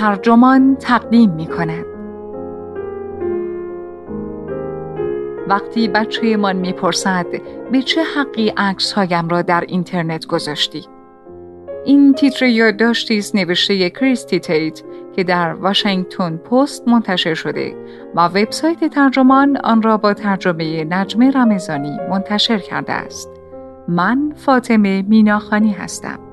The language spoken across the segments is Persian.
ترجمان تقدیم می کند. وقتی بچه من می‌پرسد به چه حقی عکس هایم را در اینترنت گذاشتی؟ این تیتر یادداشتی است نوشته کریستی تیت که در واشنگتن پست منتشر شده و وبسایت ترجمان آن را با ترجمه نجمه رمزانی منتشر کرده است. من فاطمه میناخانی هستم.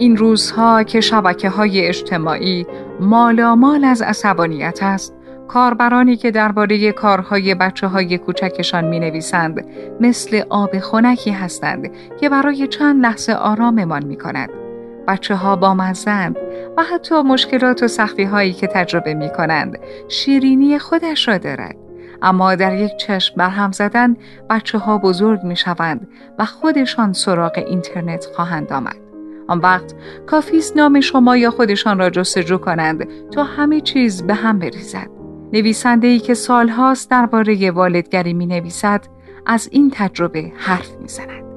این روزها که شبکه های اجتماعی مالامال از عصبانیت است کاربرانی که درباره کارهای بچه های کوچکشان می نویسند مثل آب خنکی هستند که برای چند لحظه آراممان می کند. بچه ها با مزند و حتی مشکلات و سختی هایی که تجربه می کنند شیرینی خودش را دارد. اما در یک چشم برهم زدن بچه ها بزرگ می شوند و خودشان سراغ اینترنت خواهند آمد. آن وقت کافیست نام شما یا خودشان را جستجو کنند تا همه چیز به هم بریزد. نویسنده ای که سالهاست درباره والدگری می نویسد از این تجربه حرف می زند.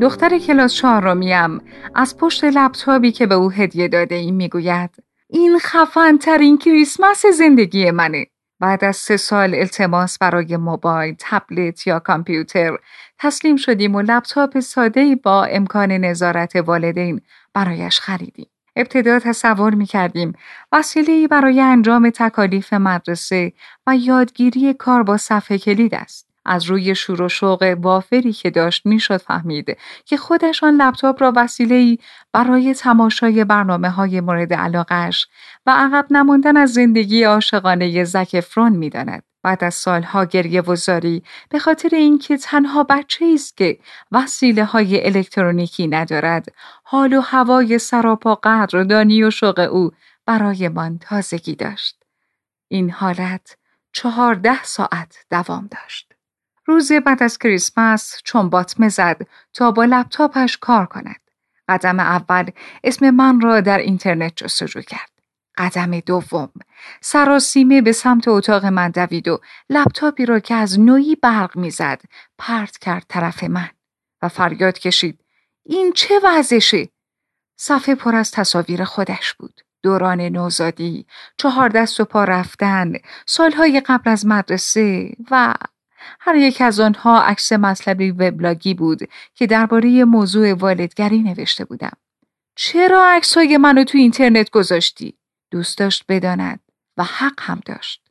دختر کلاس چهارمیم از پشت لپتاپی که به او هدیه داده ای می گوید این خفن ترین کریسمس زندگی منه. بعد از سه سال التماس برای موبایل، تبلت یا کامپیوتر تسلیم شدیم و لپتاپ ساده با امکان نظارت والدین برایش خریدیم. ابتدا تصور می کردیم وسیله برای انجام تکالیف مدرسه و یادگیری کار با صفحه کلید است. از روی شور و شوق وافری که داشت می‌شد فهمید که خودشان لپتاپ را وسیله برای تماشای برنامه های مورد علاقش و عقب نماندن از زندگی عاشقانه زک فرون می‌داند. بعد از سالها گریه وزاری به خاطر اینکه تنها بچه است که وسیله های الکترونیکی ندارد حال و هوای سراپا قدردانی و شوق او برایمان تازگی داشت. این حالت چهارده ساعت دوام داشت. روز بعد از کریسمس چون باطمه زد تا با لپتاپش کار کند. قدم اول اسم من را در اینترنت جستجو کرد. قدم دوم سراسیمه به سمت اتاق من دوید و لپتاپی را که از نوعی برق می‌زد پرت کرد طرف من و فریاد کشید این چه وضعشه؟ صفحه پر از تصاویر خودش بود. دوران نوزادی، چهار دست و پا رفتن، سالهای قبل از مدرسه و هر یک از آنها عکس مطلبی وبلاگی بود که درباره موضوع والدگری نوشته بودم. چرا عکسهای منو تو اینترنت گذاشتی؟ دوست داشت بداند و حق هم داشت.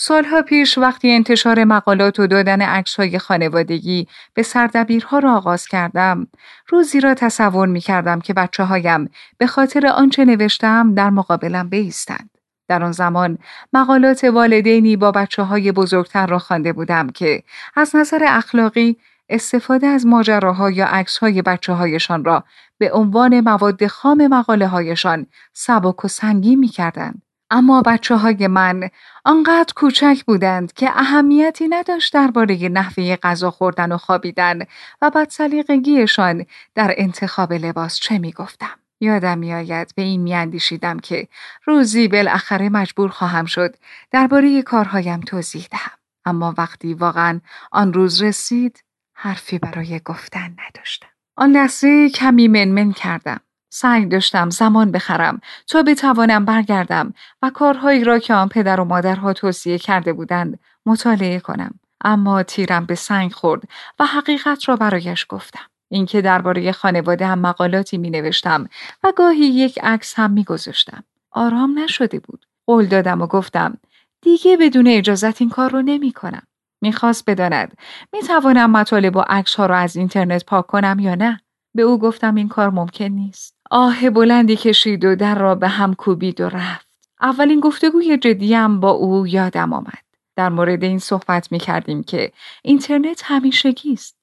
سالها پیش وقتی انتشار مقالات و دادن عکسهای خانوادگی به سردبیرها را آغاز کردم، روزی را تصور می کردم که بچه هایم به خاطر آنچه نوشتم در مقابلم بیستند. در آن زمان مقالات والدینی با بچه های بزرگتر را خوانده بودم که از نظر اخلاقی استفاده از ماجراها یا عکس های بچه هایشان را به عنوان مواد خام مقاله هایشان سبک و سنگی می کردن. اما بچه های من آنقدر کوچک بودند که اهمیتی نداشت درباره نحوه غذا خوردن و خوابیدن و بدسلیقگیشان در انتخاب لباس چه می گفتم. یادم میآید به این میاندیشیدم که روزی بالاخره مجبور خواهم شد درباره کارهایم توضیح دهم. اما وقتی واقعا آن روز رسید حرفی برای گفتن نداشتم. آن لحظه کمی منمن کردم. سعی داشتم زمان بخرم تا بتوانم برگردم و کارهایی را که آن پدر و مادرها توصیه کرده بودند مطالعه کنم. اما تیرم به سنگ خورد و حقیقت را برایش گفتم. اینکه درباره خانواده هم مقالاتی می نوشتم و گاهی یک عکس هم می گذاشتم. آرام نشده بود. قول دادم و گفتم دیگه بدون اجازت این کار رو نمی کنم. می‌خواست بداند می توانم مطالب و عکس ها را از اینترنت پاک کنم یا نه؟ به او گفتم این کار ممکن نیست. آه بلندی کشید و در را به هم کوبید و رفت. اولین گفتگوی جدیم با او یادم آمد. در مورد این صحبت می کردیم که اینترنت همیشگی است.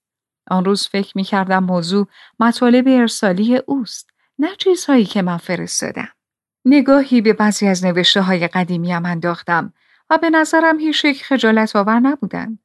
آن روز فکر می کردم موضوع مطالب ارسالی اوست نه چیزهایی که من فرستادم. نگاهی به بعضی از نوشته های قدیمیم انداختم و به نظرم هیچ یک خجالت آور نبودند.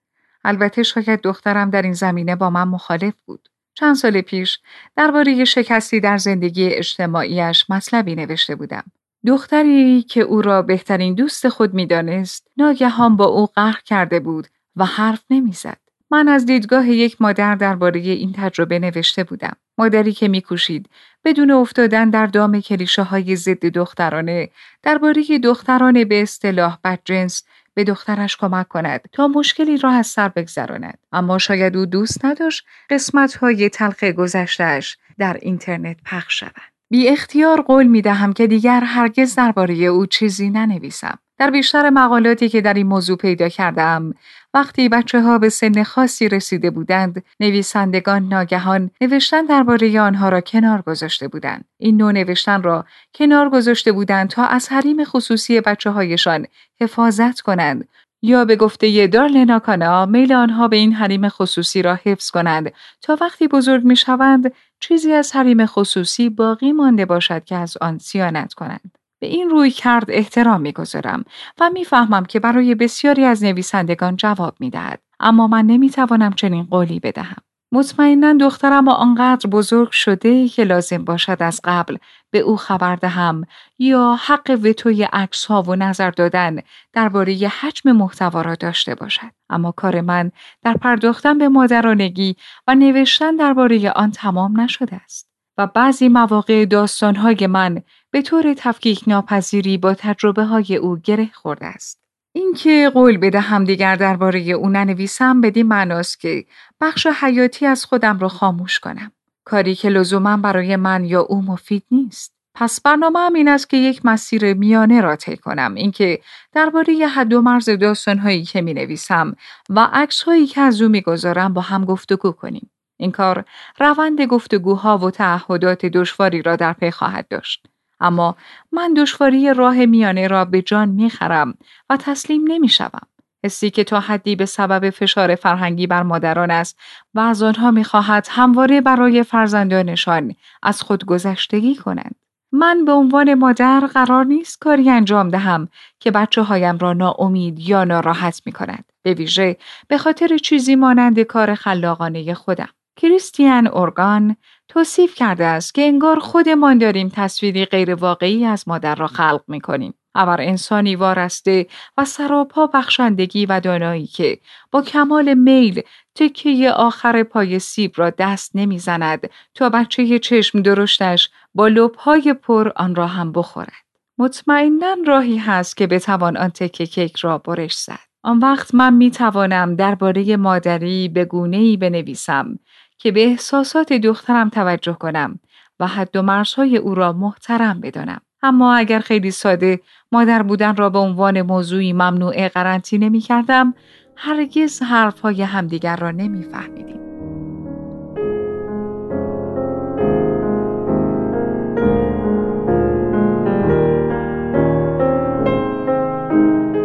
البته شاید دخترم در این زمینه با من مخالف بود. چند سال پیش درباره شکستی در زندگی اجتماعیش مطلبی نوشته بودم. دختری که او را بهترین دوست خود می‌دانست ناگهان با او قهر کرده بود و حرف نمی‌زد. من از دیدگاه یک مادر درباره این تجربه نوشته بودم. مادری که میکوشید بدون افتادن در دام کلیشه های ضد دخترانه درباره دختران به اصطلاح بدجنس به دخترش کمک کند تا مشکلی را از سر بگذراند اما شاید او دوست نداشت قسمت های تلخ گذشتهش در اینترنت پخش شود بی اختیار قول می دهم که دیگر هرگز درباره او چیزی ننویسم. در بیشتر مقالاتی که در این موضوع پیدا کردم وقتی بچه ها به سن خاصی رسیده بودند نویسندگان ناگهان نوشتن درباره آنها را کنار گذاشته بودند این نوع نوشتن را کنار گذاشته بودند تا از حریم خصوصی بچه هایشان حفاظت کنند یا به گفته دارلنا کانا میل آنها به این حریم خصوصی را حفظ کنند تا وقتی بزرگ می شوند چیزی از حریم خصوصی باقی مانده باشد که از آن سیانت کنند. به این روی کرد احترام می‌گذارم و می‌فهمم که برای بسیاری از نویسندگان جواب می‌دهد. اما من نمی‌توانم چنین قولی بدهم. مطمئنا دخترم آنقدر بزرگ شده که لازم باشد از قبل به او خبر دهم یا حق وتوی عکس ها و نظر دادن درباره حجم محتوا را داشته باشد. اما کار من در پرداختن به مادرانگی و نوشتن درباره آن تمام نشده است و بعضی مواقع داستانهای من به طور تفکیک ناپذیری با تجربه های او گره خورده است. اینکه قول بدهم دیگر درباره او ننویسم بدین معناست که بخش حیاتی از خودم را خاموش کنم. کاری که لزوما برای من یا او مفید نیست. پس برنامه هم این است که یک مسیر میانه را طی کنم. اینکه درباره حد و مرز داستانهایی که می نویسم و عکس هایی که از او می گذارم با هم گفتگو کنیم. این کار روند گفتگوها و تعهدات دشواری را در پی خواهد داشت. اما من دشواری راه میانه را به جان می‌خرم و تسلیم نمی‌شوم. حسی که تا حدی به سبب فشار فرهنگی بر مادران است و از آنها می‌خواهد همواره برای فرزندانشان از خود گذشتگی کنند. من به عنوان مادر قرار نیست کاری انجام دهم که بچه هایم را ناامید یا ناراحت می کند. به ویژه به خاطر چیزی مانند کار خلاقانه خودم. کریستیان اورگان توصیف کرده است که انگار خودمان داریم تصویری غیرواقعی از مادر را خلق می کنیم. ابر انسانی وارسته و سراپا بخشندگی و دانایی که با کمال میل تکه آخر پای سیب را دست نمی‌زند تا بچه چشم درشتش با لبهای پر آن را هم بخورد. مطمئنا راهی هست که بتوان آن تکه کیک را برش زد. آن وقت من می توانم درباره مادری به گونه بنویسم که به احساسات دخترم توجه کنم و حد و مرزهای او را محترم بدانم. اما اگر خیلی ساده مادر بودن را به عنوان موضوعی ممنوع قرنطینه می کردم هرگز حرفهای همدیگر را نمی فهمیدیم.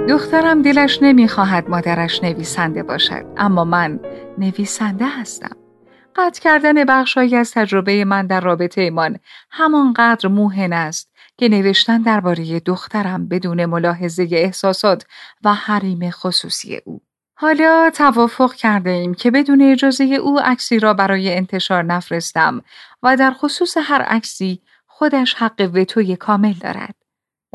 دخترم دلش نمی‌خواهد مادرش نویسنده باشد اما من نویسنده هستم. قطع کردن بخشهایی از تجربه من در رابطه ایمان همانقدر موهن است که نوشتن درباره دخترم بدون ملاحظه احساسات و حریم خصوصی او. حالا توافق کرده ایم که بدون اجازه او عکسی را برای انتشار نفرستم و در خصوص هر عکسی خودش حق وتوی کامل دارد.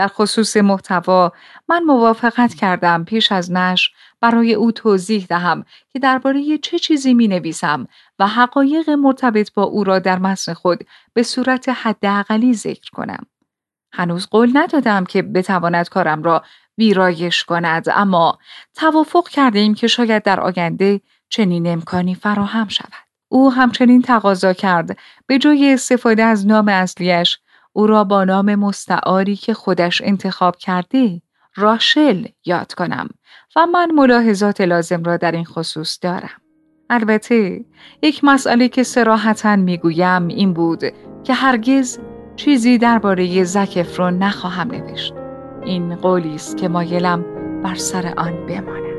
در خصوص محتوا من موافقت کردم پیش از نشر برای او توضیح دهم که درباره چه چیزی می نویسم و حقایق مرتبط با او را در متن خود به صورت حداقلی ذکر کنم. هنوز قول ندادم که بتواند کارم را ویرایش کند اما توافق کرده ایم که شاید در آینده چنین امکانی فراهم شود. او همچنین تقاضا کرد به جای استفاده از نام اصلیش او را با نام مستعاری که خودش انتخاب کرده راشل یاد کنم و من ملاحظات لازم را در این خصوص دارم. البته یک مسئله که سراحتا می‌گویم این بود که هرگز چیزی درباره زک افرون نخواهم نوشت. این قولی است که مایلم بر سر آن بمانم.